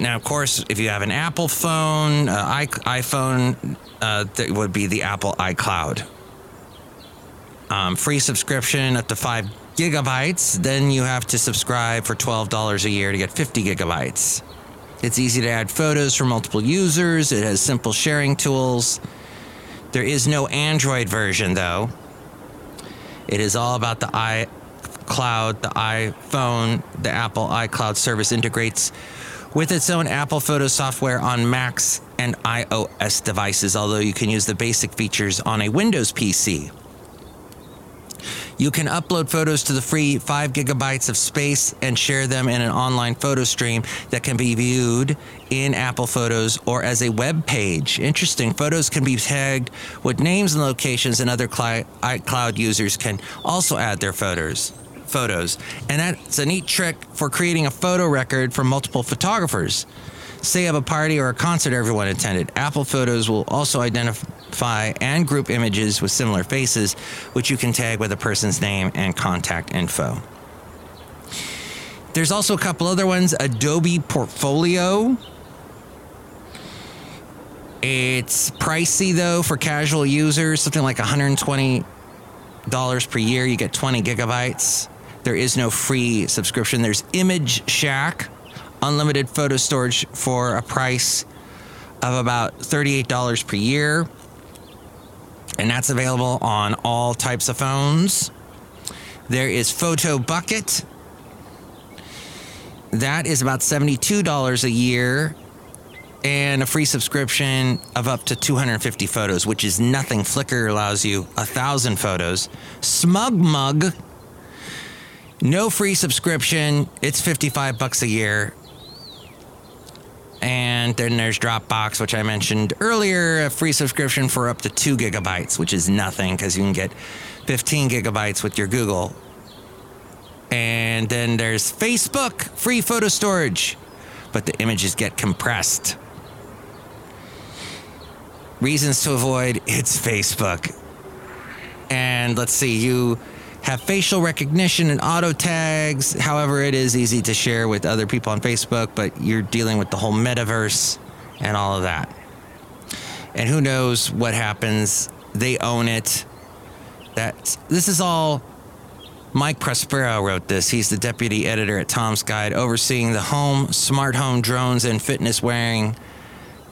Now, of course, if you have an Apple phone, uh, iPhone, uh, that would be the Apple iCloud. Um, free subscription up to five gigabytes. Then you have to subscribe for $12 a year to get 50 gigabytes. It's easy to add photos for multiple users. It has simple sharing tools. There is no Android version, though. It is all about the iCloud, the iPhone, the Apple iCloud service integrates with its own Apple Photo software on Macs and iOS devices, although you can use the basic features on a Windows PC. You can upload photos to the free 5 gigabytes of space and share them in an online photo stream that can be viewed in Apple Photos or as a web page. Interesting. Photos can be tagged with names and locations, and other iCloud users can also add their photos. Photos. And that's a neat trick for creating a photo record for multiple photographers. Say have a party or a concert everyone attended. Apple Photos will also identify and group images with similar faces, which you can tag with a person's name and contact info. There's also a couple other ones Adobe Portfolio. It's pricey though for casual users, something like $120 per year. You get 20 gigabytes. There is no free subscription. There's ImageShack, unlimited photo storage for a price of about $38 per year. And that's available on all types of phones. There is Photobucket. That is about $72 a year and a free subscription of up to 250 photos, which is nothing. Flickr allows you a thousand photos. SmugMug, no free subscription. It's 55 bucks a year. And then there's Dropbox, which I mentioned earlier, a free subscription for up to two gigabytes, which is nothing because you can get 15 gigabytes with your Google. And then there's Facebook, free photo storage, but the images get compressed. Reasons to avoid it's Facebook. And let's see, you have facial recognition and auto tags. However, it is easy to share with other people on Facebook, but you're dealing with the whole metaverse and all of that. And who knows what happens? They own it. That this is all Mike Prospero wrote this. He's the deputy editor at Tom's Guide, overseeing the home, smart home drones, and fitness wearing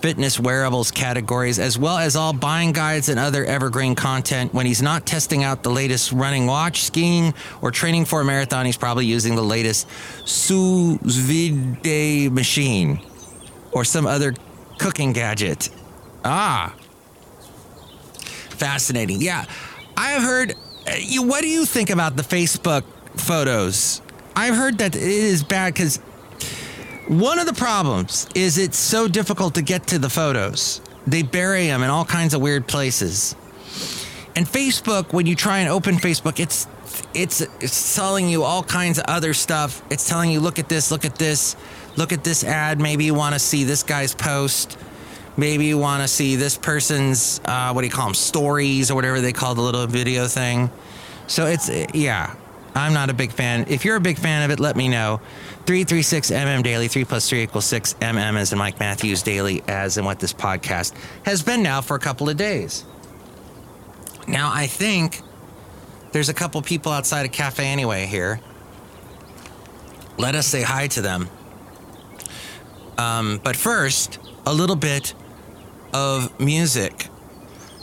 fitness wearables categories, as well as all buying guides and other evergreen content. When he's not testing out the latest running watch, skiing, or training for a marathon, he's probably using the latest sous vide machine or some other cooking gadget. Ah, fascinating. Yeah, I have heard. uh, You, what do you think about the Facebook photos? I've heard that it is bad because one of the problems is it's so difficult to get to the photos. They bury them in all kinds of weird places. And Facebook, when you try and open Facebook, it's it's it's telling you all kinds of other stuff. It's telling you look at this, look at this, look at this ad. Maybe you want to see this guy's post. Maybe you want to see this person's uh, what do you call them stories or whatever they call the little video thing. So it's yeah. I'm not a big fan. If you're a big fan of it, let me know. 336 MM Daily, 3 plus 3 equals 6 MM as in Mike Matthews Daily, as in what this podcast has been now for a couple of days. Now, I think there's a couple people outside a cafe anyway here. Let us say hi to them. Um, but first, a little bit of music.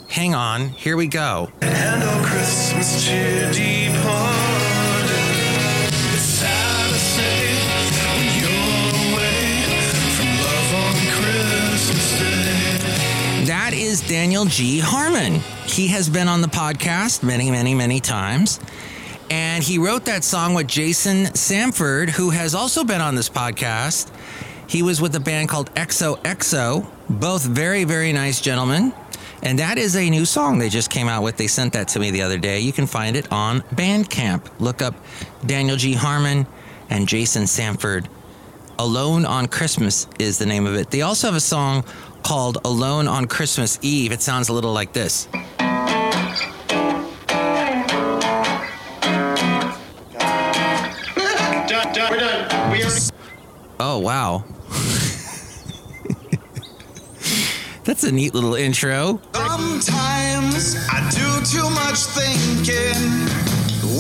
Hang on, here we go. Daniel G. Harmon. He has been on the podcast many, many, many times. And he wrote that song with Jason Sanford, who has also been on this podcast. He was with a band called XOXO, both very, very nice gentlemen. And that is a new song they just came out with. They sent that to me the other day. You can find it on Bandcamp. Look up Daniel G. Harmon and Jason Sanford. Alone on Christmas is the name of it. They also have a song called Alone on Christmas Eve. It sounds a little like this. Done, done. We're done. We are. Oh, wow. That's a neat little intro. Sometimes I do too much thinking,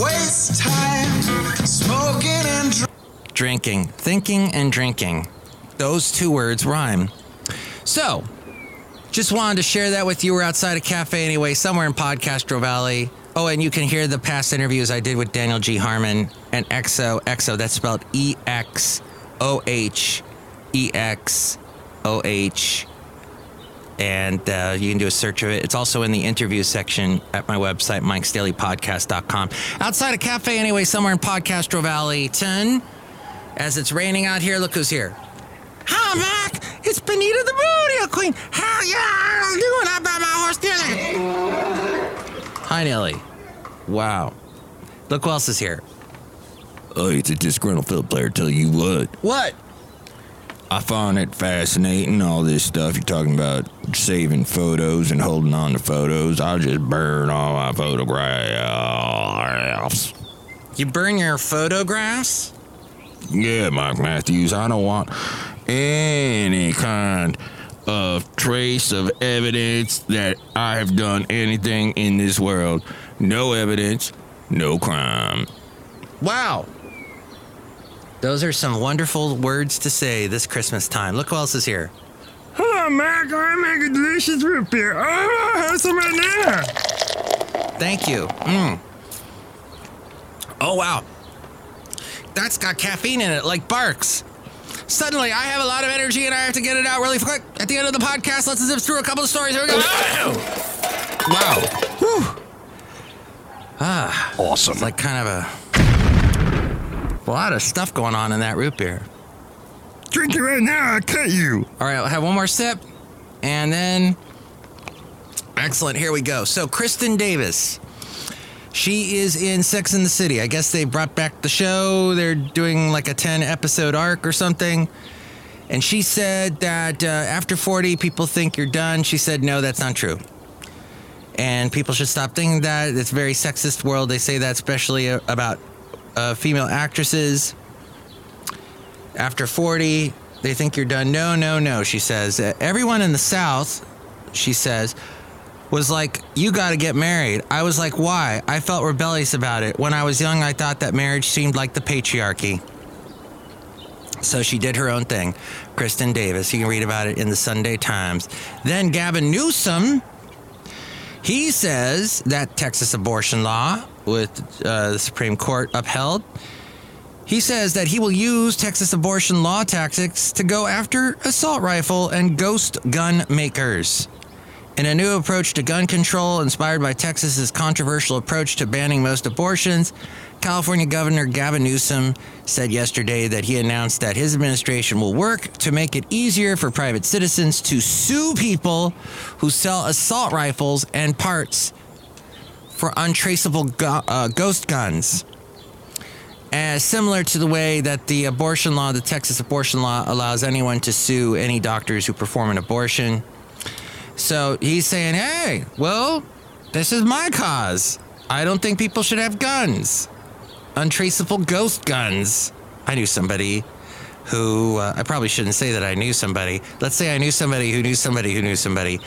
waste time smoking and drinking. Drinking, thinking, and drinking. Those two words rhyme. So, just wanted to share that with you. We're outside a cafe anyway, somewhere in Podcastro Valley. Oh, and you can hear the past interviews I did with Daniel G. Harmon and EXO. EXO, that's spelled E X O H E X O H. And uh, you can do a search of it. It's also in the interview section at my website, mikesdailypodcast.com. Outside a cafe anyway, somewhere in Podcastro Valley 10. As it's raining out here, look who's here. Hi, Mac. It's Benita the Rodeo Queen. How y'all doing? I brought my horse Nelly. Hi, Nelly. Wow. Look who else is here. Oh, it's a disgruntled field player. Tell you what, What? I find it fascinating. All this stuff you're talking about, saving photos and holding on to photos. I just burn all my photographs. You burn your photographs? Yeah, Mike Matthews. I don't want any kind of trace of evidence that I have done anything in this world. No evidence, no crime. Wow. Those are some wonderful words to say this Christmas time. Look who else is here. Hello, Mac. I make a delicious root beer. Oh, I have some right now. Thank you. Mm. Oh, wow. That's got caffeine in it, like Barq's. Suddenly, I have a lot of energy and I have to get it out really quick. At the end of the podcast, let's zip through a couple of stories. Here we go. Wow. Whew. Ah, Awesome. it's like kind of a, a lot of stuff going on in that root beer. Drink it right now. I'll cut you. All right, I'll have one more sip. And then. Excellent. Here we go. So, Kristin Davis. She is in Sex in the City. I guess they brought back the show. They're doing like a 10 episode arc or something. And she said that uh, after 40, people think you're done. She said, no, that's not true. And people should stop thinking that. It's a very sexist world. They say that, especially uh, about uh, female actresses after 40, they think you're done. No, no, no, she says. Everyone in the South, she says, was like, you got to get married. I was like, why? I felt rebellious about it. When I was young, I thought that marriage seemed like the patriarchy. So she did her own thing. Kristin Davis, you can read about it in the Sunday Times. Then Gavin Newsom, he says that Texas abortion law with uh, the Supreme Court upheld he says that he will use Texas abortion law tactics to go after assault rifle and ghost gun makers. In a new approach to gun control inspired by Texas's controversial approach to banning most abortions, California Governor Gavin Newsom said yesterday that he announced that his administration will work to make it easier for private citizens to sue people who sell assault rifles and parts for untraceable go- uh, ghost guns as similar to the way that the abortion law, the Texas abortion law, allows anyone to sue any doctors who perform an abortion. So he's saying, hey, well, this is my cause. I don't think people should have guns. Untraceable ghost guns. I knew somebody who, uh, I probably shouldn't say that I knew somebody. Let's say I knew somebody who knew somebody who knew somebody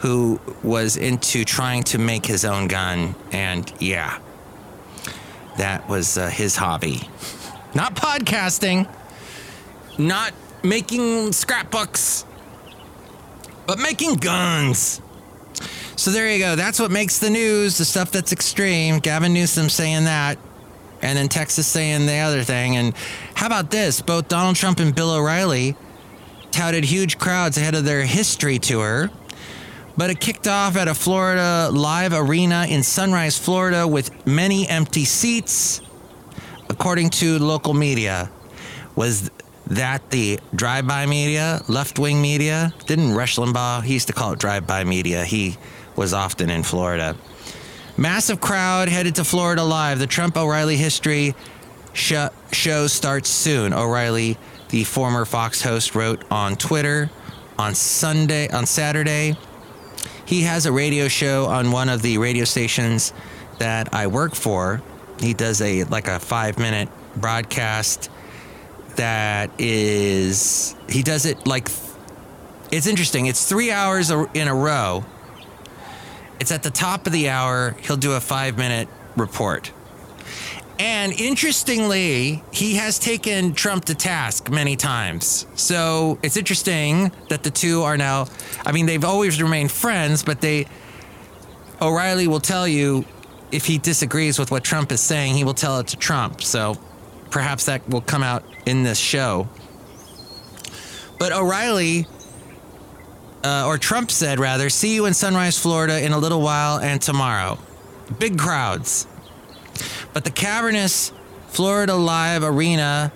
who was into trying to make his own gun. And yeah, that was uh, his hobby. Not podcasting, not making scrapbooks, but making guns. So there you go. That's what makes the news, the stuff that's extreme. Gavin Newsom saying that, and then Texas saying the other thing. And how about this? Both Donald Trump and Bill O'Reilly touted huge crowds ahead of their history tour but it kicked off at a Florida live arena in Sunrise, Florida, with many empty seats, according to local media. Was that the drive-by media, left-wing media? Didn't Rush Limbaugh? He used to call it drive-by media. He was often in Florida. Massive crowd headed to Florida live. The Trump O'Reilly history sh- show starts soon. O'Reilly, the former Fox host, wrote on Twitter on Sunday, on Saturday. He has a radio show on one of the radio stations that I work for. He does a like a five minute broadcast that is he does it like it's interesting. It's three hours in a row. It's at the top of the hour. He'll do a five minute report. And interestingly, he has taken Trump to task many times. So it's interesting that the two are now, I mean, they've always remained friends, but they, O'Reilly will tell you if he disagrees with what Trump is saying, he will tell it to Trump. So perhaps that will come out in this show. But O'Reilly, uh, or Trump said rather, see you in Sunrise, Florida in a little while and tomorrow. Big crowds. But the cavernous Florida Live Arena,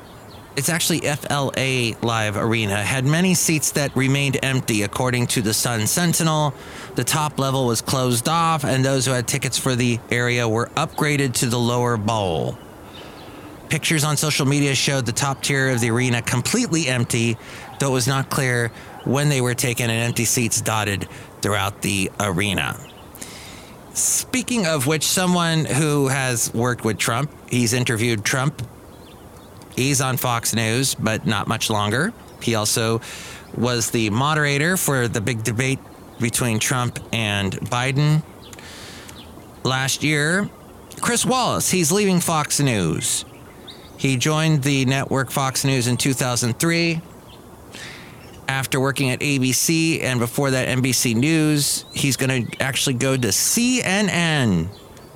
it's actually FLA Live Arena, had many seats that remained empty, according to the Sun Sentinel. The top level was closed off, and those who had tickets for the area were upgraded to the lower bowl. Pictures on social media showed the top tier of the arena completely empty, though it was not clear when they were taken and empty seats dotted throughout the arena. Speaking of which, someone who has worked with Trump, he's interviewed Trump. He's on Fox News, but not much longer. He also was the moderator for the big debate between Trump and Biden last year. Chris Wallace, he's leaving Fox News. He joined the network Fox News in 2003 after working at ABC and before that NBC News, he's going to actually go to CNN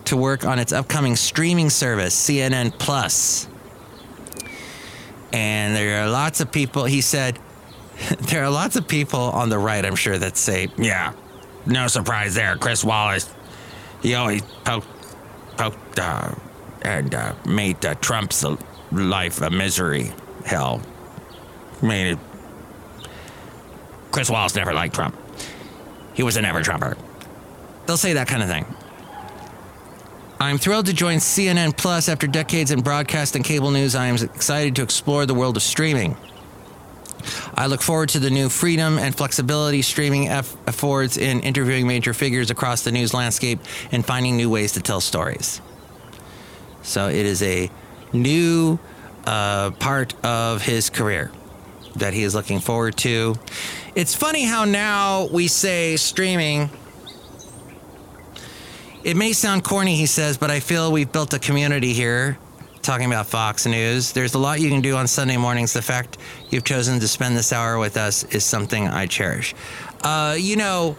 to work on its upcoming streaming service, CNN Plus. And there are lots of people, he said, there are lots of people on the right, I'm sure, that say, yeah, no surprise there. Chris Wallace, he always poked, poked uh, and uh, made uh, Trump's life a misery. Hell, made it Chris Wallace never liked Trump. He was a never Trumper. They'll say that kind of thing. I'm thrilled to join CNN Plus after decades in broadcast and cable news. I am excited to explore the world of streaming. I look forward to the new freedom and flexibility streaming affords in interviewing major figures across the news landscape and finding new ways to tell stories. So it is a new uh, part of his career that he is looking forward to. It's funny how now we say streaming. It may sound corny, he says, but I feel we've built a community here talking about Fox News. There's a lot you can do on Sunday mornings. The fact you've chosen to spend this hour with us is something I cherish. Uh, you know,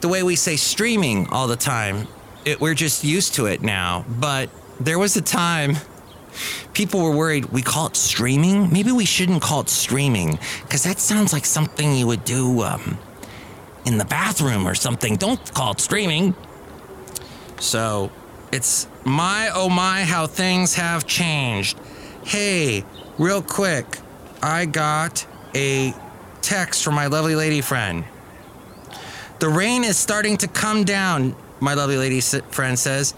the way we say streaming all the time, it, we're just used to it now. But there was a time people were worried we call it streaming. Maybe we shouldn't call it streaming because that sounds like something you would do um, in the bathroom or something. Don't call it streaming. So it's my oh my how things have changed. Hey, real quick, I got a text from my lovely lady friend. The rain is starting to come down, my lovely lady friend says.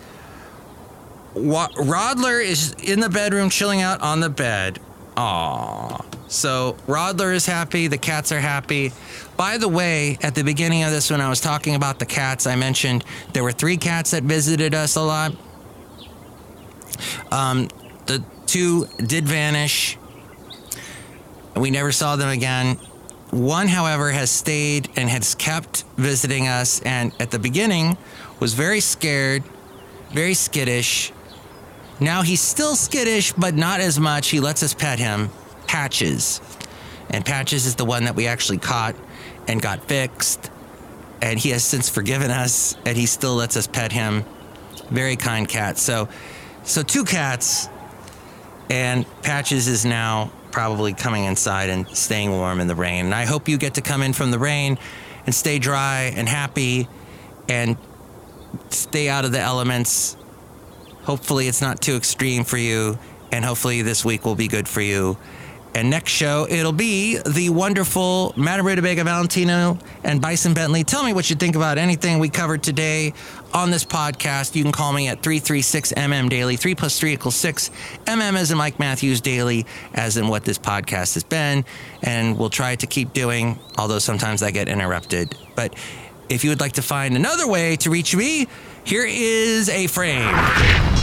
Rodler is in the bedroom chilling out on the bed. Aww. So Rodler is happy. The cats are happy. By the way, at the beginning of this, when I was talking about the cats, I mentioned there were three cats that visited us a lot. Um, the two did vanish. We never saw them again. One, however, has stayed and has kept visiting us, and at the beginning was very scared, very skittish, now he's still skittish, but not as much. He lets us pet him. Patches. And Patches is the one that we actually caught and got fixed. And he has since forgiven us, and he still lets us pet him. Very kind cat. So, so two cats, and Patches is now probably coming inside and staying warm in the rain. And I hope you get to come in from the rain and stay dry and happy and stay out of the elements Hopefully, it's not too extreme for you, and hopefully, this week will be good for you. And next show, it'll be the wonderful Madame Rutabaga Valentino and Bison Bentley. Tell me what you think about anything we covered today on this podcast. You can call me at 336 MM Daily. 3 plus 3 equals 6. MM as in Mike Matthews Daily, as in what this podcast has been. And we'll try to keep doing, although sometimes I get interrupted. But if you would like to find another way to reach me, here is a frame.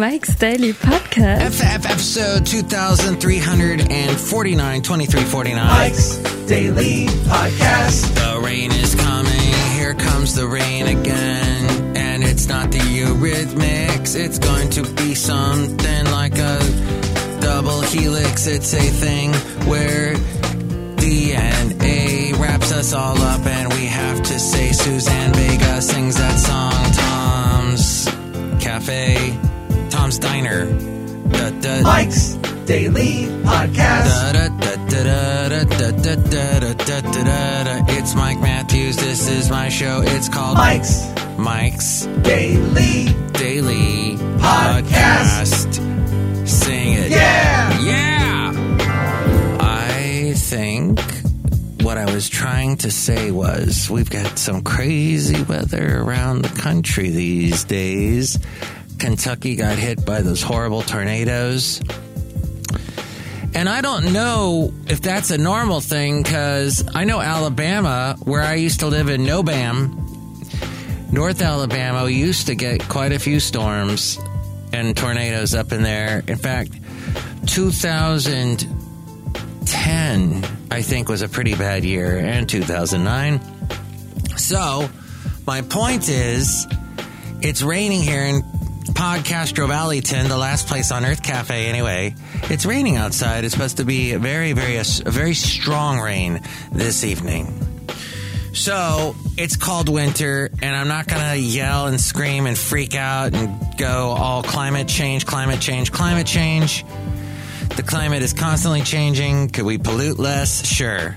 Mike's Daily Podcast. FF episode 2349, 2349. Mike's Daily Podcast. The rain is coming, here comes the rain again. And it's not the Eurythmics, it's going to be something like a double helix. It's a thing where DNA wraps us all up, and we have to say Suzanne Vega sings that song. Tom's Cafe, Tom's Diner. Da, da, Mike's Daily Podcast. It's Mike Matthews. This is my show. It's called Mike's Mike's Daily Daily Podcast. Podcast. Sing it. Yeah. Yeah. I think what I was trying to say was we've got some crazy weather around the country these days. Kentucky got hit by those horrible tornadoes. And I don't know if that's a normal thing because I know Alabama, where I used to live in Nobam, North Alabama, we used to get quite a few storms and tornadoes up in there. In fact, 2010, I think, was a pretty bad year, and 2009. So, my point is, it's raining here in Podcastro Valleyton, the last place on Earth Cafe, anyway. It's raining outside. It's supposed to be very, very, a, very strong rain this evening. So it's called winter, and I'm not going to yell and scream and freak out and go all climate change, climate change, climate change. The climate is constantly changing. Could we pollute less? Sure.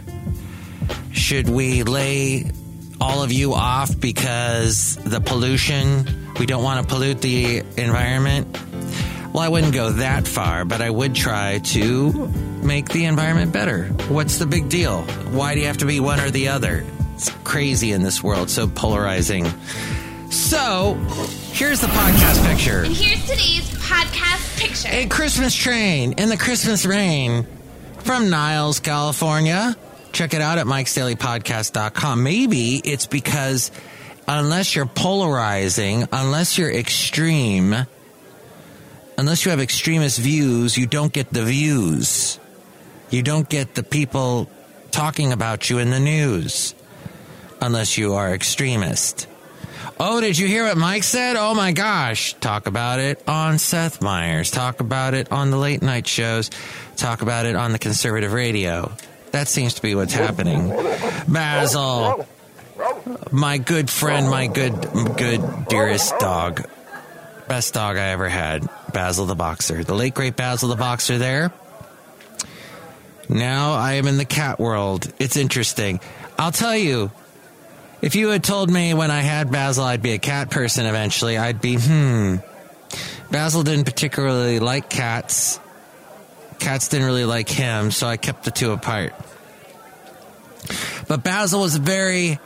Should we lay all of you off because the pollution, we don't want to pollute the environment? Well, I wouldn't go that far, but I would try to make the environment better. What's the big deal? Why do you have to be one or the other? It's crazy in this world, so polarizing. So, here's the podcast picture. And here's today's podcast picture. A Christmas train in the Christmas rain from Niles, California. Check it out at mikesdailypodcast.com. Maybe it's because unless you're polarizing, unless you're extreme, unless you have extremist views, you don't get the views. You don't get the people talking about you in the news unless you are extremist. Oh, did you hear what Mike said? Oh my gosh. Talk about it on Seth Meyers. Talk about it on the late night shows. Talk about it on the conservative radio. That seems to be what's happening. Basil, my good friend, my good, good, dearest dog. Best dog I ever had. Basil the Boxer. The late great Basil the Boxer there. Now I am in the cat world. It's interesting. I'll tell you, if you had told me when I had Basil I'd be a cat person eventually, I'd be, hmm. Basil didn't particularly like cats. Cats didn't really like him, so I kept the two apart. But Basil was very,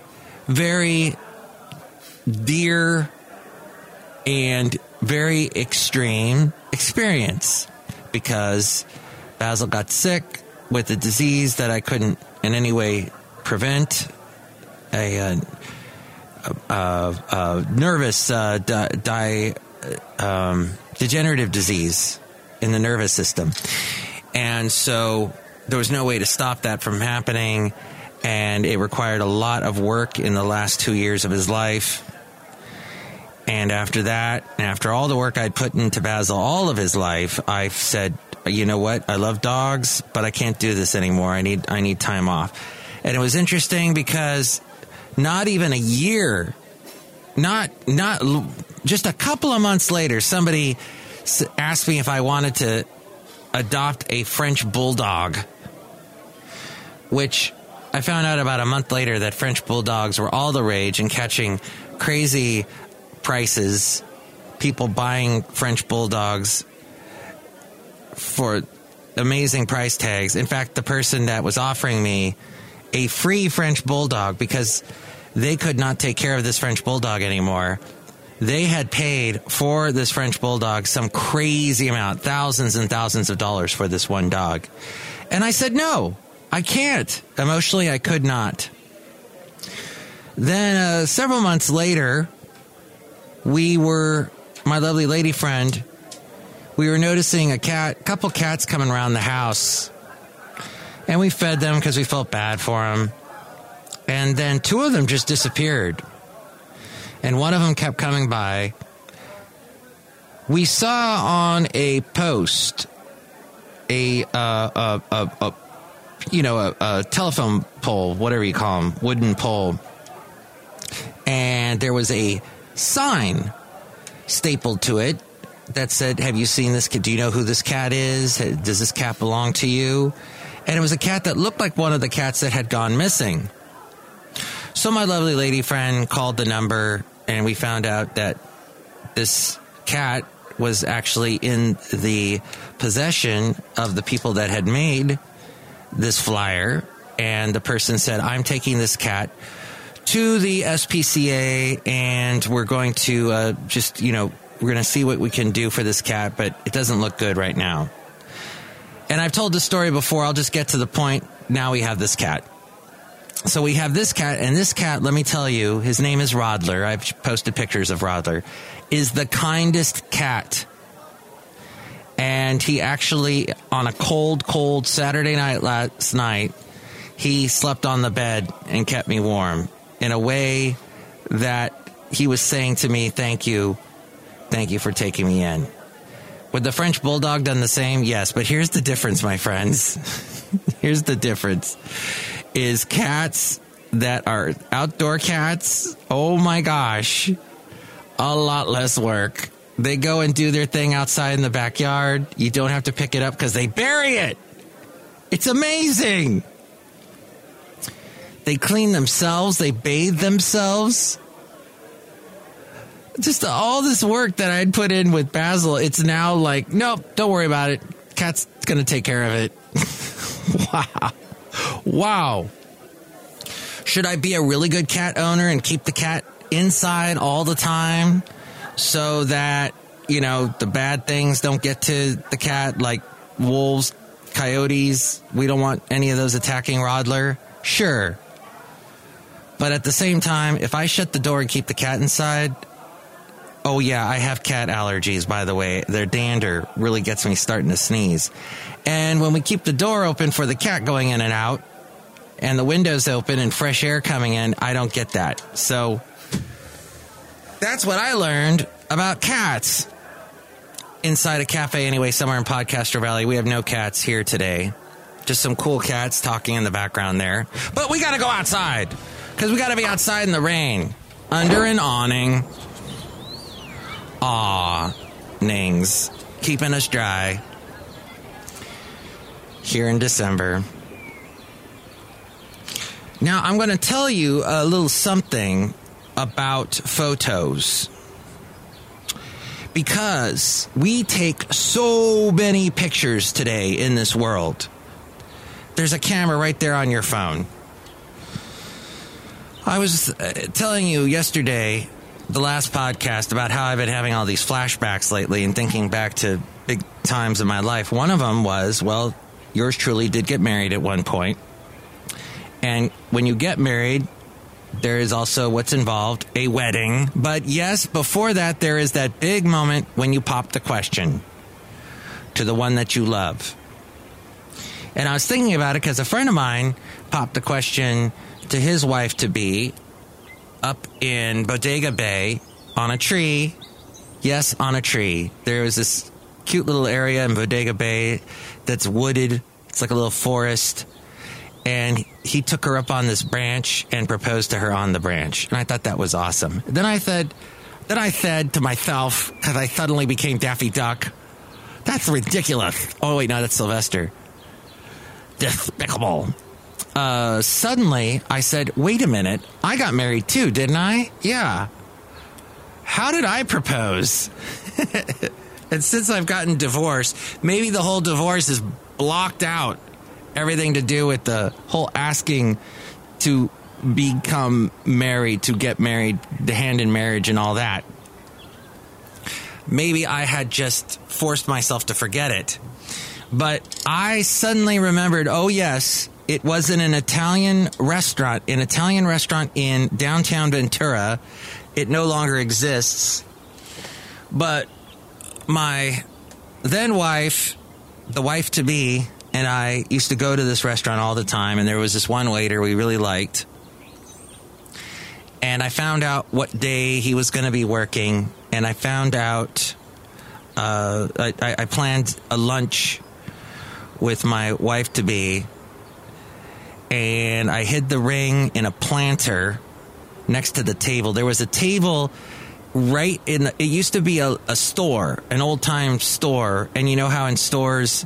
very dear and very extreme experience because Basil got sick with a disease that I couldn't in any way prevent. A, uh, uh, uh, nervous di, di um, degenerative disease in the nervous system, and so there was no way to stop that from happening, and it required a lot of work in the last two years of his life. And after that, after all the work I'd put into Basil all of his life, I said, you know what? I love dogs, but I can't do this anymore. I need I need time off. And it was interesting because not even a year, not not just a couple of months later, somebody asked me if I wanted to adopt a French bulldog, which I found out about a month later that French bulldogs were all the rage and catching crazy prices. People buying French bulldogs for amazing price tags. In fact, the person that was offering me a free French bulldog because they could not take care of this French bulldog anymore. They had paid for this French bulldog some crazy amount, thousands and thousands of dollars for this one dog. And I said, no, I can't. Emotionally, I could not. Then uh, several months later, we were, my lovely lady friend, we were noticing a cat, couple cats coming around the house. And we fed them because we felt bad for them. And then two of them just disappeared. And one of them kept coming by. We saw on a post a, uh, a, a, a you know, a, a telephone pole, whatever you call them, wooden pole. And there was a sign stapled to it that said, Have you seen this cat? Do you know who this cat is? Does this cat belong to you? And it was a cat that looked like one of the cats that had gone missing. So my lovely lady friend called the number and we found out that this cat was actually in the possession of the people that had made this flyer. And the person said, I'm taking this cat to the SPCA and we're going to uh, just, you know, we're going to see what we can do for this cat, but it doesn't look good right now. And I've told this story before. I'll just get to the point. Now we have this cat. So we have this cat, and this cat, let me tell you, his name is Rodler. I've posted pictures of Rodler, is the kindest cat. And he actually, on a cold, cold Saturday night last night, he slept on the bed and kept me warm in a way that he was saying to me, Thank you. Thank you for taking me in. Would the French Bulldog done the same? Yes, but here's the difference, my friends. here's the difference is cats that are outdoor cats. Oh my gosh. A lot less work. They go and do their thing outside in the backyard. You don't have to pick it up because they bury it. It's amazing. They clean themselves, they bathe themselves. Just all this work that I'd put in with Basil, it's now like, nope, don't worry about it. Cat's going to take care of it. wow. Wow. Should I be a really good cat owner and keep the cat inside all the time so that, you know, the bad things don't get to the cat like wolves, coyotes? We don't want any of those attacking Rodler. Sure. But at the same time, if I shut the door and keep the cat inside, oh yeah, I have cat allergies, by the way. Their dander really gets me starting to sneeze. And when we keep the door open for the cat going in and out, and the windows open and fresh air coming in, I don't get that. So that's what I learned about cats inside a cafe anyway, somewhere in Podcaster Valley. We have no cats here today. Just some cool cats talking in the background there. But we got to go outside because we got to be outside in the rain under an awning. Awnings keeping us dry here in December. Now, I'm going to tell you a little something about photos. Because we take so many pictures today in this world. There's a camera right there on your phone. I was uh, telling you yesterday, the last podcast, about how I've been having all these flashbacks lately and thinking back to big times in my life. One of them was, well, yours truly did get married at one point and when you get married, there is also what's involved a wedding. But yes, before that, there is that big moment when you pop the question to the one that you love. And I was thinking about it because a friend of mine popped the question to his wife to be up in Bodega Bay on a tree. Yes, on a tree. There was this cute little area in Bodega Bay that's wooded. It's like a little forest and he took her up on this branch and proposed to her on the branch. And I thought that was awesome. Then I said, then I said to myself, because I suddenly became Daffy Duck, that's ridiculous. Oh, wait, no, that's Sylvester. Despicable. Uh, suddenly, I said, wait a minute, I got married too, didn't I? Yeah. How did I propose? and since I've gotten divorced, maybe the whole divorce is blocked out everything to do with the whole asking to become married, to get married, the hand in marriage, and all that. Maybe I had just forced myself to forget it. But I suddenly remembered oh, yes, it was in an Italian restaurant, an Italian restaurant in downtown Ventura. It no longer exists. But my then wife, the wife to be, and I used to go to this restaurant all the time, and there was this one waiter we really liked. And I found out what day he was going to be working, and I found out uh, I, I planned a lunch with my wife to be, and I hid the ring in a planter next to the table. There was a table right in the, it used to be a, a store, an old time store, and you know how in stores,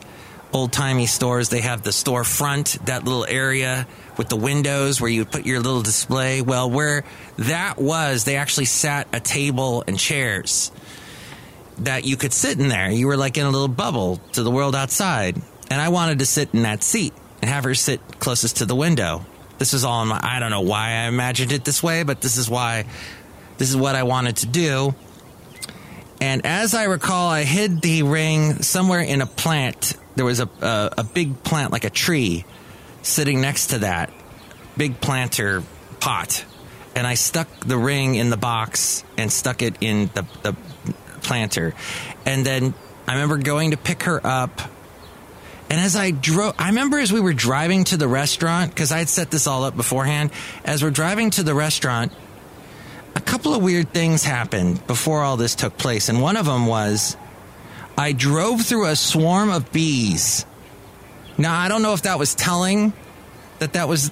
old timey stores, they have the store front, that little area with the windows where you put your little display. Well, where that was, they actually sat a table and chairs that you could sit in there. You were like in a little bubble to the world outside. And I wanted to sit in that seat and have her sit closest to the window. This is all in my, I don't know why I imagined it this way, but this is why, this is what I wanted to do. And as I recall, I hid the ring somewhere in a plant. There was a, a, a big plant, like a tree, sitting next to that big planter pot. And I stuck the ring in the box and stuck it in the, the planter. And then I remember going to pick her up and as I drove, I remember as we were driving to the restaurant, because I had set this all up beforehand, as we're driving to the restaurant, a couple of weird things happened before all this took place. And one of them was I drove through a swarm of bees. Now, I don't know if that was telling that that was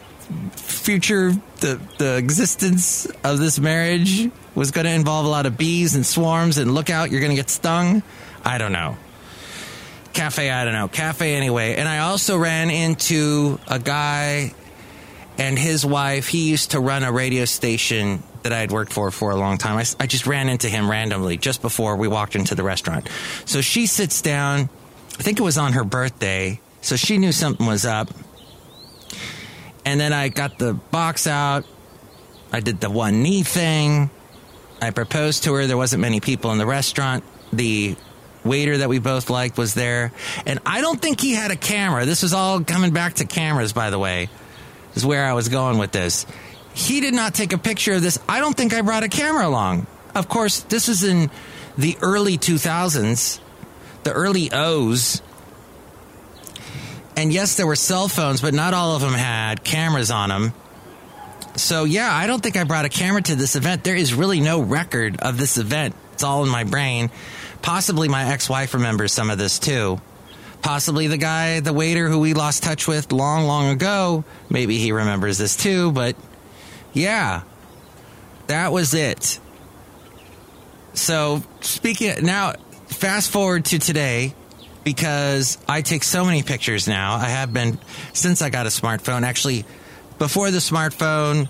future, the, the existence of this marriage was going to involve a lot of bees and swarms and look out, you're going to get stung. I don't know cafe, I don't know, cafe anyway. And I also ran into a guy and his wife. He used to run a radio station that I had worked for for a long time. I, I just ran into him randomly just before we walked into the restaurant. So she sits down. I think it was on her birthday. So she knew something was up. And then I got the box out. I did the one knee thing. I proposed to her. There wasn't many people in the restaurant. The waiter that we both liked was there. And I don't think he had a camera. This was all coming back to cameras, by the way, is where I was going with this. He did not take a picture of this. I don't think I brought a camera along. Of course, this is in the early 2000s, the early O's. And yes, there were cell phones, but not all of them had cameras on them. So, yeah, I don't think I brought a camera to this event. There is really no record of this event. It's all in my brain. Possibly my ex wife remembers some of this too. Possibly the guy, the waiter who we lost touch with long, long ago, maybe he remembers this too, but yeah, that was it. So, speaking now, fast forward to today because I take so many pictures now. I have been since I got a smartphone. Actually, before the smartphone,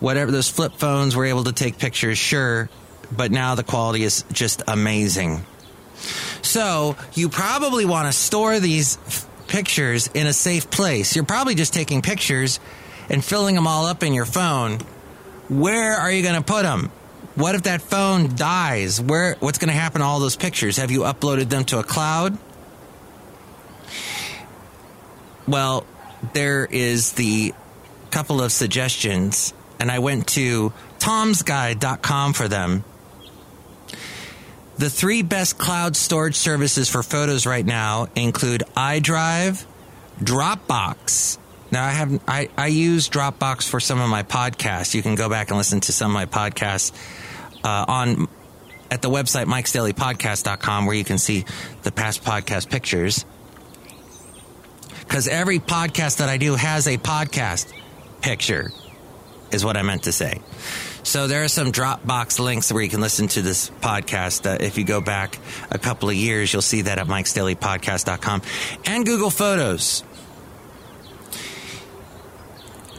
whatever those flip phones were able to take pictures, sure but now the quality is just amazing. So you probably want to store these f- pictures in a safe place. You're probably just taking pictures and filling them all up in your phone. Where are you going to put them? What if that phone dies? Where what's going to happen to all those pictures? Have you uploaded them to a cloud? Well, there is the couple of suggestions and I went to tomsguide.com for them the three best cloud storage services for photos right now include iDrive, Dropbox. Now I have I, I use Dropbox for some of my podcasts. You can go back and listen to some of my podcasts uh, on at the website mikesdailypodcast.com where you can see the past podcast pictures. Because every podcast that I do has a podcast picture, is what I meant to say. So there are some Dropbox links where you can listen to this podcast. Uh, if you go back a couple of years, you'll see that at mikesdailypodcast.com and Google Photos.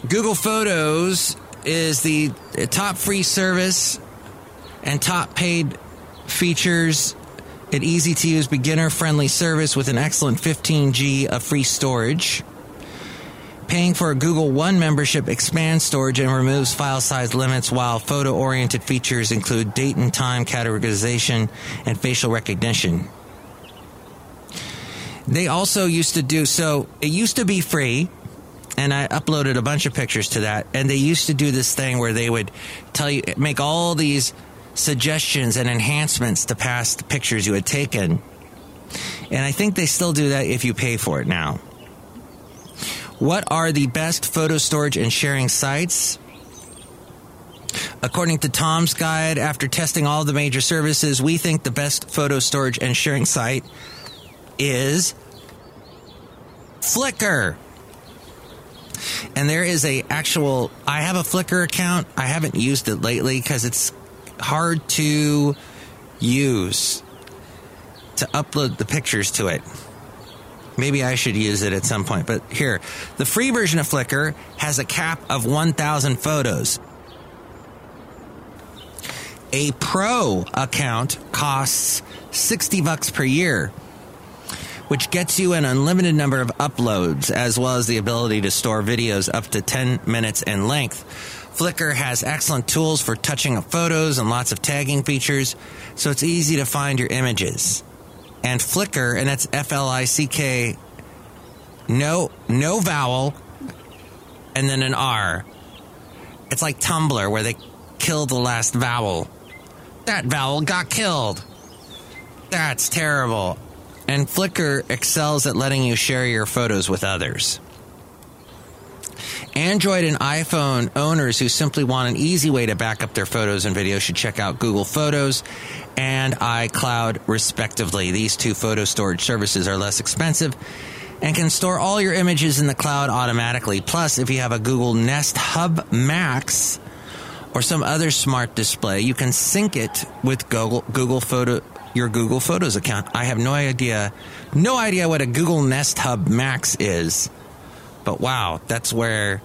Google Photos is the top free service and top paid features an easy to use beginner friendly service with an excellent 15G of free storage. Paying for a Google One membership expands storage and removes file size limits, while photo oriented features include date and time categorization and facial recognition. They also used to do so, it used to be free, and I uploaded a bunch of pictures to that. And they used to do this thing where they would tell you, make all these suggestions and enhancements to past pictures you had taken. And I think they still do that if you pay for it now. What are the best photo storage and sharing sites? According to Tom's Guide, after testing all the major services, we think the best photo storage and sharing site is Flickr. And there is a actual I have a Flickr account. I haven't used it lately cuz it's hard to use to upload the pictures to it. Maybe I should use it at some point. But here, the free version of Flickr has a cap of 1,000 photos. A pro account costs 60 bucks per year, which gets you an unlimited number of uploads as well as the ability to store videos up to 10 minutes in length. Flickr has excellent tools for touching up photos and lots of tagging features, so it's easy to find your images and Flickr, and that's F L I C K, no no vowel, and then an R. It's like Tumblr where they kill the last vowel. That vowel got killed. That's terrible. And Flickr excels at letting you share your photos with others. Android and iPhone owners who simply want an easy way to back up their photos and videos should check out Google Photos and iCloud, respectively. These two photo storage services are less expensive and can store all your images in the cloud automatically. Plus, if you have a Google Nest Hub Max or some other smart display, you can sync it with Google, Google Photo your Google Photos account. I have no idea, no idea what a Google Nest Hub Max is, but wow, that's where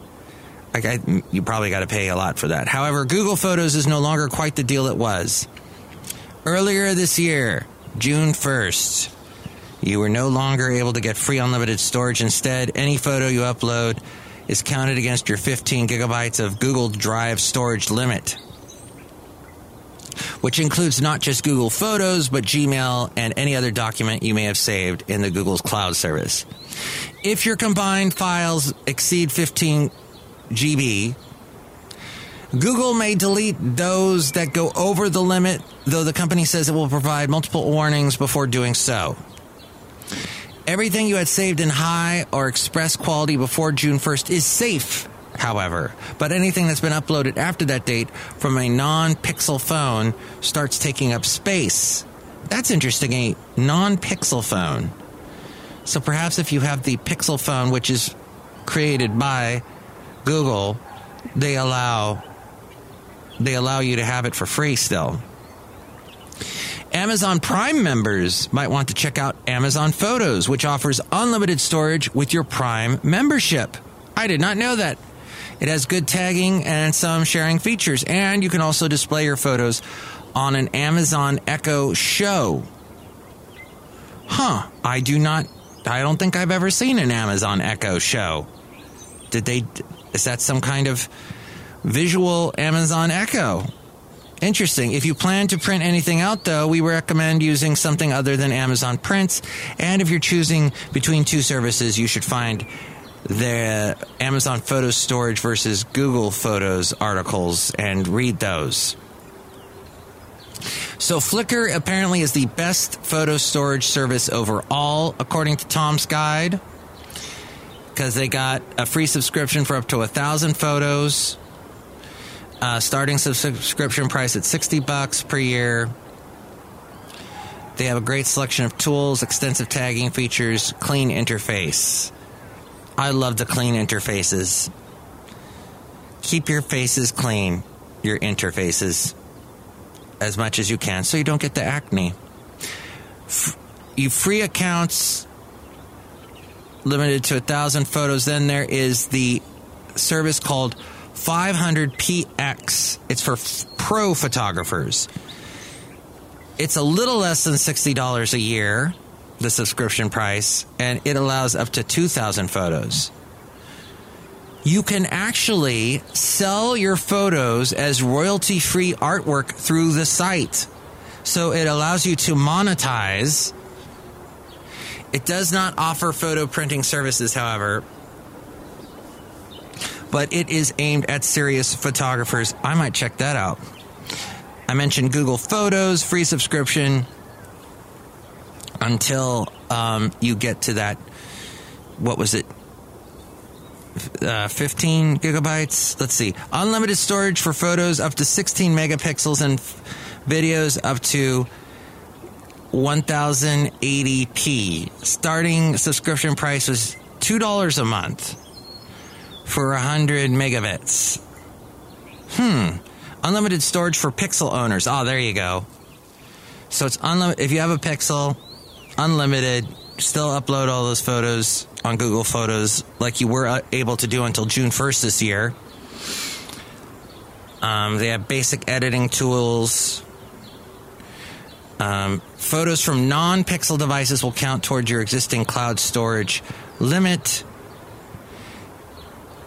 I, you probably got to pay a lot for that. However, Google Photos is no longer quite the deal it was. Earlier this year, June 1st, you were no longer able to get free unlimited storage. Instead, any photo you upload is counted against your 15 gigabytes of Google Drive storage limit, which includes not just Google Photos, but Gmail and any other document you may have saved in the Google's cloud service. If your combined files exceed 15 GB, Google may delete those that go over the limit, though the company says it will provide multiple warnings before doing so. Everything you had saved in high or express quality before June 1st is safe, however, but anything that's been uploaded after that date from a non pixel phone starts taking up space. That's interesting, a non pixel phone. So perhaps if you have the Pixel phone, which is created by Google, they allow they allow you to have it for free still. Amazon Prime members might want to check out Amazon Photos, which offers unlimited storage with your Prime membership. I did not know that. It has good tagging and some sharing features, and you can also display your photos on an Amazon Echo show. Huh, I do not, I don't think I've ever seen an Amazon Echo show. Did they, is that some kind of visual Amazon Echo? Interesting. If you plan to print anything out, though, we recommend using something other than Amazon Prints. And if you're choosing between two services, you should find the Amazon Photo Storage versus Google Photos articles and read those. So, Flickr apparently is the best photo storage service overall, according to Tom's Guide, because they got a free subscription for up to a thousand photos. Uh, starting subscription price at 60 bucks per year. They have a great selection of tools, extensive tagging features, clean interface. I love the clean interfaces. Keep your faces clean, your interfaces, as much as you can so you don't get the acne. F- you free accounts limited to a thousand photos. Then there is the service called 500px. It's for f- pro photographers. It's a little less than $60 a year, the subscription price, and it allows up to 2,000 photos. you can actually sell your photos as royalty free artwork through the site. So it allows you to monetize. It does not offer photo printing services, however, but it is aimed at serious photographers. I might check that out. I mentioned Google Photos, free subscription until um, you get to that. What was it? Uh, 15 gigabytes. Let's see. Unlimited storage for photos up to 16 megapixels and f- videos up to 1080p. Starting subscription price was $2 a month for 100 megabits. Hmm. Unlimited storage for Pixel owners. Oh, there you go. So it's unlimited. If you have a Pixel, unlimited. Still upload all those photos on Google Photos like you were uh, able to do until June 1st this year. Um, they have basic editing tools. Um, photos from non pixel devices will count towards your existing cloud storage limit.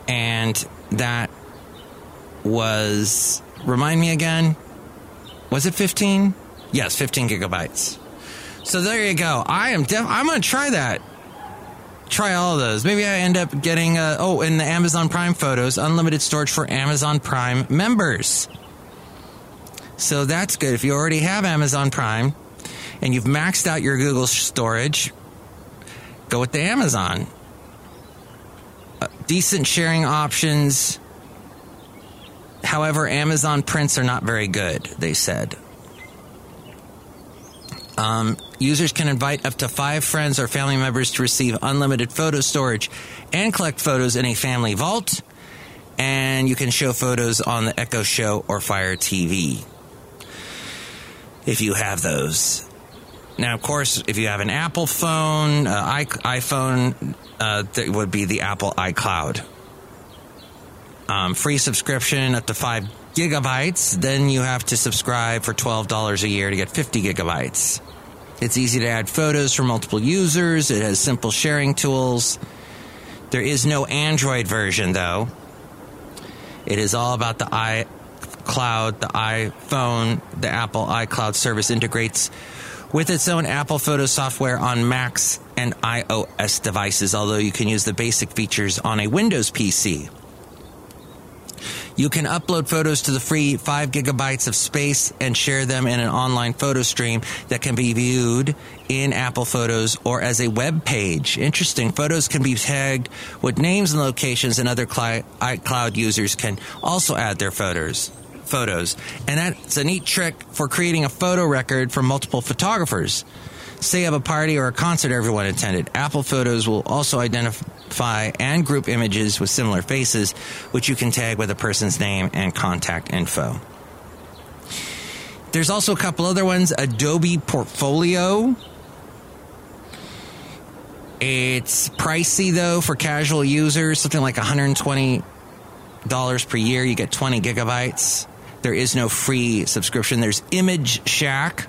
And that was, remind me again, was it 15? Yes, 15 gigabytes. So there you go. I am def- I'm going to try that. Try all of those. Maybe I end up getting uh, oh, in the Amazon Prime photos, unlimited storage for Amazon Prime members. So that's good. If you already have Amazon Prime and you've maxed out your Google storage, go with the Amazon. Uh, decent sharing options. However, Amazon prints are not very good, they said. Um, users can invite up to five friends or family members to receive unlimited photo storage and collect photos in a family vault. And you can show photos on the Echo Show or Fire TV if you have those. Now, of course, if you have an Apple phone, uh, iPhone, uh, that would be the Apple iCloud. Um, free subscription up to five gigabytes. Then you have to subscribe for $12 a year to get 50 gigabytes. It's easy to add photos for multiple users. It has simple sharing tools. There is no Android version, though. It is all about the iCloud, the iPhone, the Apple iCloud service integrates with its own Apple Photo software on Macs and iOS devices, although you can use the basic features on a Windows PC. You can upload photos to the free 5 gigabytes of space and share them in an online photo stream that can be viewed in Apple Photos or as a web page. Interesting. Photos can be tagged with names and locations, and other iCloud users can also add their photos. Photos. And that's a neat trick for creating a photo record for multiple photographers. Say have a party or a concert everyone attended. Apple Photos will also identify and group images with similar faces, which you can tag with a person's name and contact info. There's also a couple other ones Adobe Portfolio. It's pricey though for casual users, something like $120 per year. You get 20 gigabytes. There is no free subscription. There's ImageShack,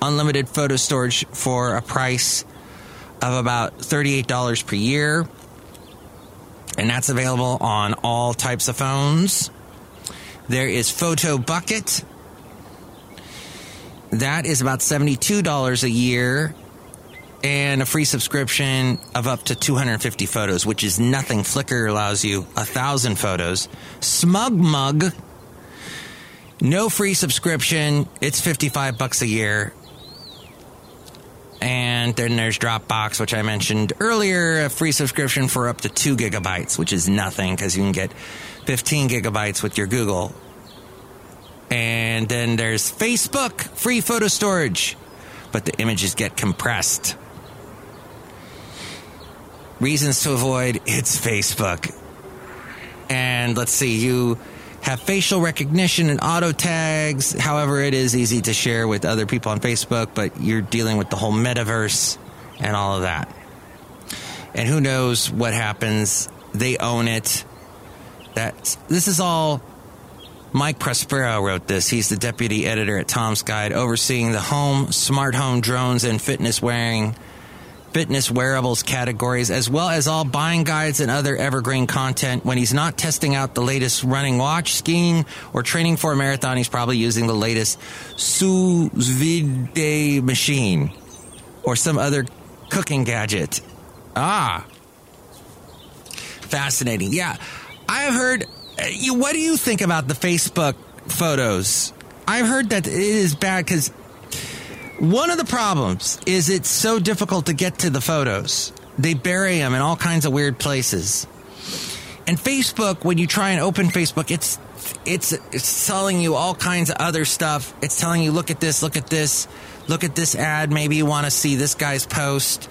unlimited photo storage for a price of about $38 per year. And that's available on all types of phones. There is Photobucket. That is about $72 a year and a free subscription of up to 250 photos, which is nothing. Flickr allows you a thousand photos. SmugMug, no free subscription. It's 55 bucks a year. And then there's Dropbox, which I mentioned earlier, a free subscription for up to two gigabytes, which is nothing because you can get 15 gigabytes with your Google. And then there's Facebook, free photo storage, but the images get compressed. Reasons to avoid it's Facebook. And let's see, you have facial recognition and auto tags. However, it is easy to share with other people on Facebook, but you're dealing with the whole metaverse and all of that. And who knows what happens? They own it. That this is all Mike Prospero wrote this. He's the deputy editor at Tom's Guide, overseeing the home, smart home drones, and fitness wearing fitness wearables categories, as well as all buying guides and other evergreen content. When he's not testing out the latest running watch, skiing, or training for a marathon, he's probably using the latest sous vide machine or some other cooking gadget. Ah, fascinating. Yeah, I have heard. uh, You, what do you think about the Facebook photos? I've heard that it is bad because one of the problems is it's so difficult to get to the photos. They bury them in all kinds of weird places. And Facebook, when you try and open Facebook, it's it's it's telling you all kinds of other stuff. It's telling you, look at this, look at this, look at this ad. Maybe you want to see this guy's post.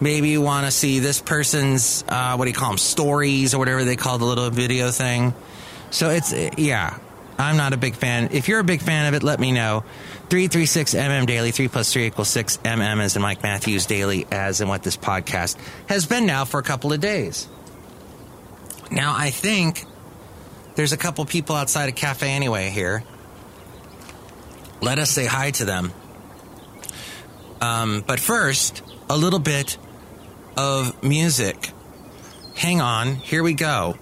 Maybe you want to see this person's uh, what do you call them stories or whatever they call the little video thing. So it's yeah, I'm not a big fan. If you're a big fan of it, let me know. 336 MM Daily, 3 plus 3 equals 6 MM as in Mike Matthews Daily, as in what this podcast has been now for a couple of days. Now, I think there's a couple people outside of Cafe Anyway here. Let us say hi to them. Um, but first, a little bit of music. Hang on, here we go.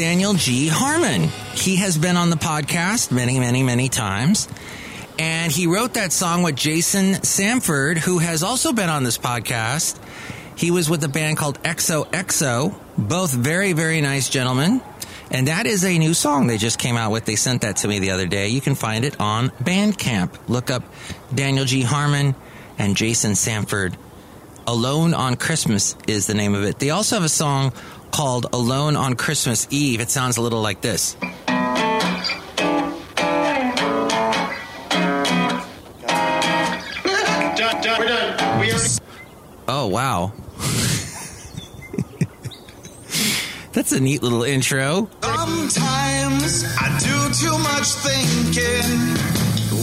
Daniel G. Harmon. He has been on the podcast many, many, many times. And he wrote that song with Jason Sanford, who has also been on this podcast. He was with a band called XOXO, both very, very nice gentlemen. And that is a new song they just came out with. They sent that to me the other day. You can find it on Bandcamp. Look up Daniel G. Harmon and Jason Sanford. Alone on Christmas is the name of it. They also have a song called Alone on Christmas Eve. It sounds a little like this. Done, done, we're done. We are. Oh, wow. That's a neat little intro. Sometimes I do too much thinking,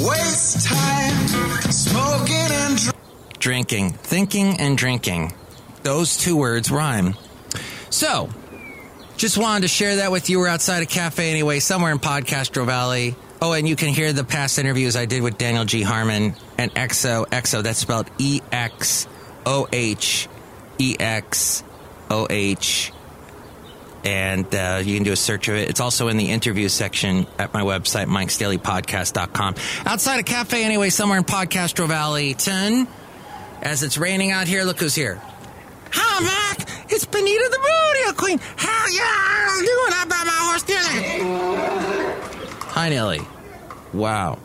waste time smoking and drinking. Drinking, thinking, and drinking. Those two words rhyme. So, just wanted to share that with you. We're outside a cafe anyway, somewhere in Podcastro Valley. Oh, and you can hear the past interviews I did with Daniel G. Harmon and EXO. EXO, that's spelled E X O H E X O H. And uh, you can do a search of it. It's also in the interview section at my website, mikesdailypodcast.com. Outside a cafe anyway, somewhere in Podcastro Valley 10. As it's raining out here, look who's here. Hi, Mac. It's Benita the Rodeo Queen. Hell yeah, I'm doing. I brought my horse Nelly. Hi, Nelly. Wow.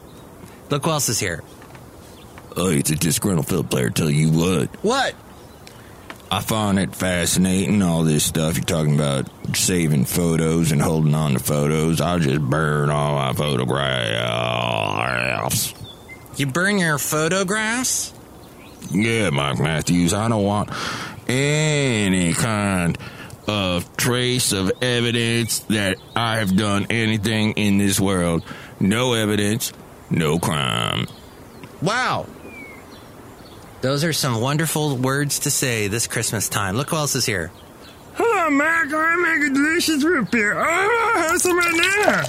Look who else is here. Oh, it's a disgruntled field player. Tell you what, What? I find it fascinating. All this stuff you're talking about, saving photos and holding on to photos. I'll just burn all my photographs. You burn your photographs? Yeah, Mike Matthews. I don't want any kind of trace of evidence that I have done anything in this world. No evidence, no crime. Wow. Those are some wonderful words to say this Christmas time. Look who else is here. Hello, Mac. I make a delicious root beer. Oh, have some right now.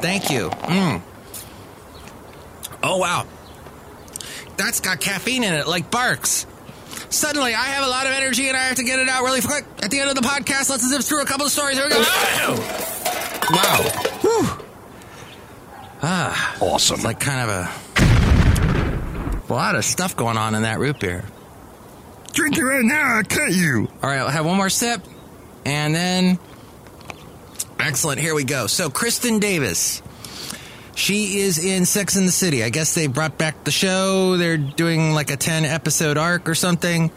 Thank you. Mm. Oh, wow. That's got caffeine in it, like Barq's. Suddenly, I have a lot of energy and I have to get it out really quick. At the end of the podcast, let's zip through a couple of stories. Here we go. wow. Whew. Ah. Awesome. It's like kind of a, a lot of stuff going on in that root beer. Drink it right now. I'll cut you. All right, I'll have one more sip. And then. Excellent. Here we go. So, Kristin Davis. She is in Sex in the City. I guess they brought back the show. They're doing like a 10 episode arc or something.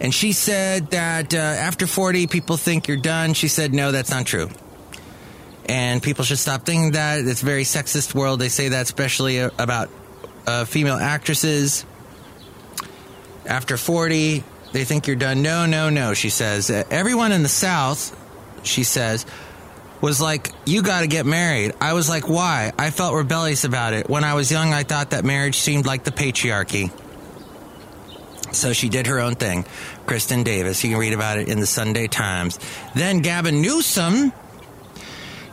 And she said that uh, after 40, people think you're done. She said, no, that's not true. And people should stop thinking that. It's a very sexist world. They say that, especially uh, about uh, female actresses. After 40, they think you're done. No, no, no, she says. Everyone in the South, she says, was like, you got to get married. I was like, why? I felt rebellious about it. When I was young, I thought that marriage seemed like the patriarchy. So she did her own thing. Kristin Davis. You can read about it in the Sunday Times. Then Gavin Newsom.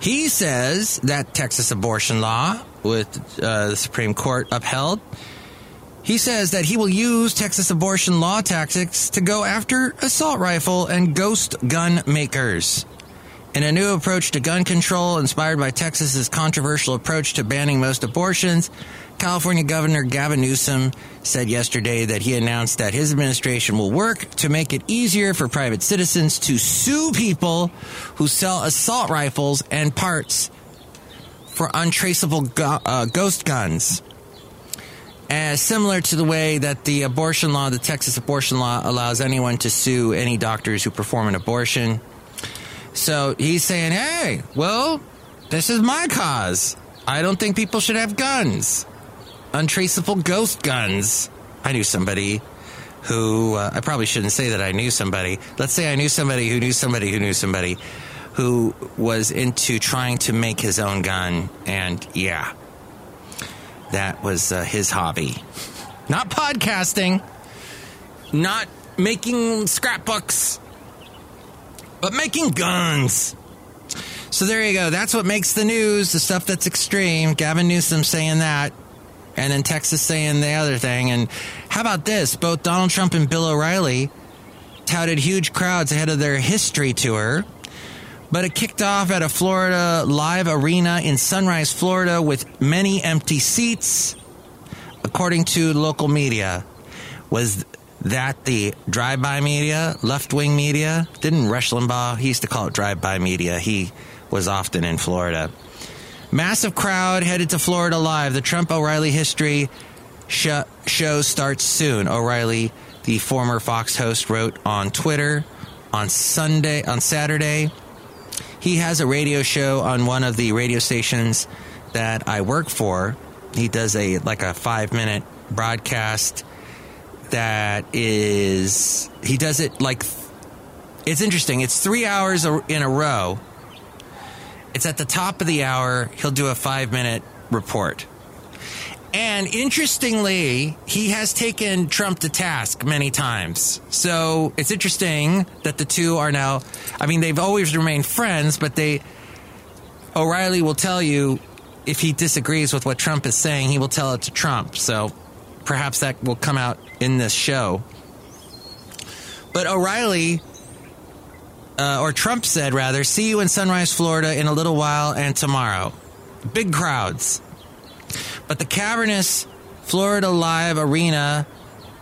He says that Texas abortion law, with uh, the Supreme Court upheld, he says that he will use Texas abortion law tactics to go after assault rifle and ghost gun makers. In a new approach to gun control inspired by Texas's controversial approach to banning most abortions, California Governor Gavin Newsom said yesterday that he announced that his administration will work to make it easier for private citizens to sue people who sell assault rifles and parts for untraceable go- uh, ghost guns. As similar to the way that the abortion law, the Texas abortion law, allows anyone to sue any doctors who perform an abortion. So he's saying, hey, well, this is my cause. I don't think people should have guns. Untraceable ghost guns. I knew somebody who, uh, I probably shouldn't say that I knew somebody. Let's say I knew somebody who knew somebody who knew somebody who was into trying to make his own gun. And yeah, that was uh, his hobby. Not podcasting, not making scrapbooks, but making guns. So there you go. That's what makes the news, the stuff that's extreme. Gavin Newsom saying that. And then Texas saying the other thing. And how about this? Both Donald Trump and Bill O'Reilly touted huge crowds ahead of their history tour. But it kicked off at a Florida live arena in Sunrise, Florida, with many empty seats, according to local media. Was that the drive by media, left wing media? Didn't Rush Limbaugh? He used to call it drive by media. He was often in Florida. Massive crowd headed to Florida live. The Trump O'Reilly history sh- show starts soon. O'Reilly, the former Fox host, wrote on Twitter on Sunday, on Saturday. He has a radio show on one of the radio stations that I work for. He does a like a five minute broadcast that is he does it like it's interesting. It's three hours in a row. It's at the top of the hour. He'll do a five minute report. And interestingly, he has taken Trump to task many times. So it's interesting that the two are now, I mean, they've always remained friends, but they, O'Reilly will tell you if he disagrees with what Trump is saying, he will tell it to Trump. So perhaps that will come out in this show. But O'Reilly, uh, or Trump said rather, see you in Sunrise, Florida in a little while and tomorrow. Big crowds. But the cavernous Florida Live Arena,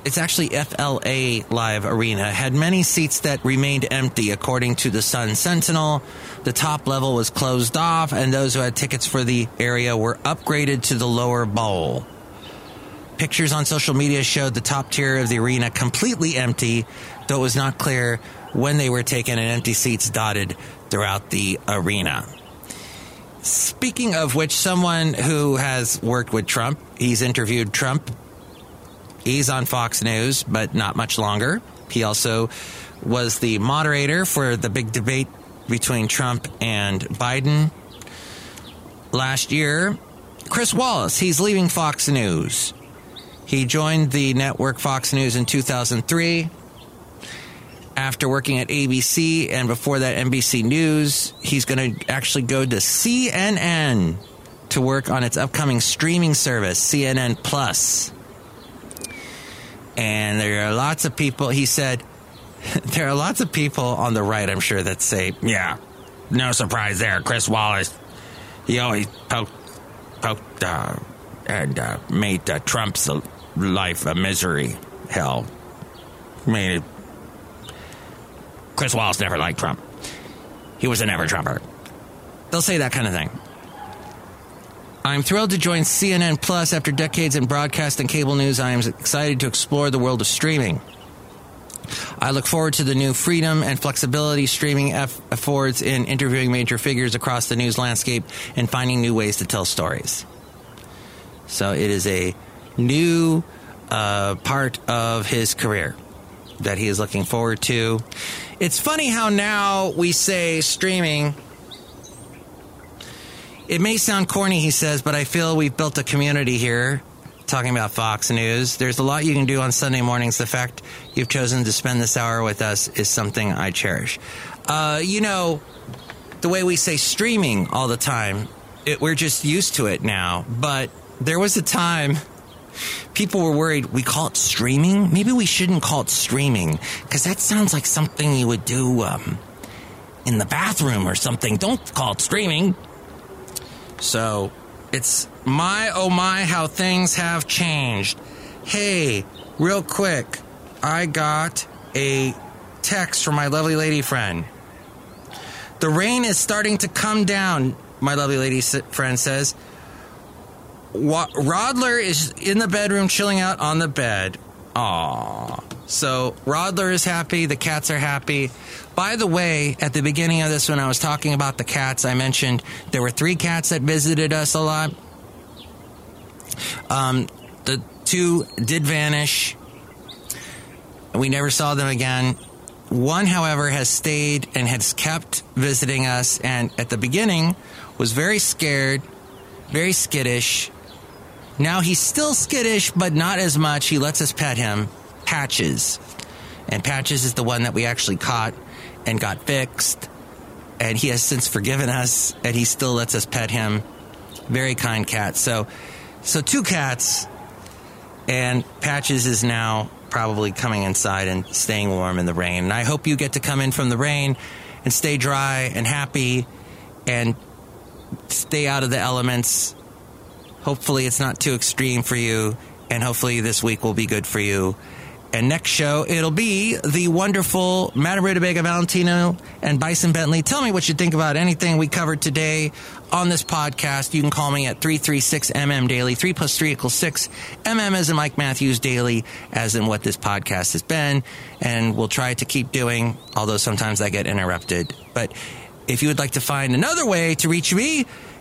it's actually FLA Live Arena, had many seats that remained empty, according to the Sun Sentinel. The top level was closed off, and those who had tickets for the area were upgraded to the lower bowl. Pictures on social media showed the top tier of the arena completely empty, though it was not clear when they were taken and empty seats dotted throughout the arena. Speaking of which, someone who has worked with Trump, he's interviewed Trump. He's on Fox News, but not much longer. He also was the moderator for the big debate between Trump and Biden last year. Chris Wallace, he's leaving Fox News. He joined the network Fox News in 2003 after working at ABC and before that NBC News, he's going to actually go to CNN to work on its upcoming streaming service, CNN Plus. And there are lots of people, he said, there are lots of people on the right, I'm sure, that say, yeah, no surprise there. Chris Wallace, he always poked, poked uh, and uh, made uh, Trump's life a misery. Hell, made it Chris Wallace never liked Trump. He was a never Trumper. They'll say that kind of thing. I'm thrilled to join CNN Plus after decades in broadcast and cable news. I am excited to explore the world of streaming. I look forward to the new freedom and flexibility streaming aff- affords in interviewing major figures across the news landscape and finding new ways to tell stories. So it is a new uh, part of his career that he is looking forward to. It's funny how now we say streaming. It may sound corny, he says, but I feel we've built a community here talking about Fox News. There's a lot you can do on Sunday mornings. The fact you've chosen to spend this hour with us is something I cherish. Uh, you know, the way we say streaming all the time, it, we're just used to it now. But there was a time people were worried we call it streaming. Maybe we shouldn't call it streaming because that sounds like something you would do um, in the bathroom or something. Don't call it streaming. So it's my oh my how things have changed. Hey, real quick, I got a text from my lovely lady friend. The rain is starting to come down, my lovely lady friend says. Rodler is in the bedroom chilling out on the bed. Aww. So Rodler is happy, the cats are happy. By the way, at the beginning of this, when I was talking about the cats, I mentioned there were three cats that visited us a lot. Um, the two did vanish. We never saw them again. One, however, has stayed and has kept visiting us, and at the beginning was very scared, very skittish. Now he's still skittish, but not as much. He lets us pet him. Patches. And Patches is the one that we actually caught and got fixed. And he has since forgiven us, and he still lets us pet him. Very kind cat. So, so two cats, and Patches is now probably coming inside and staying warm in the rain. And I hope you get to come in from the rain and stay dry and happy and stay out of the elements. Hopefully, it's not too extreme for you, and hopefully, this week will be good for you. And next show, it'll be the wonderful Madame Rutabaga Valentino and Bison Bentley. Tell me what you think about anything we covered today on this podcast. You can call me at 336MM Daily. 3 plus 3 equals 6. MM as in Mike Matthews Daily, as in what this podcast has been. And we'll try to keep doing, although sometimes I get interrupted. But if you would like to find another way to reach me,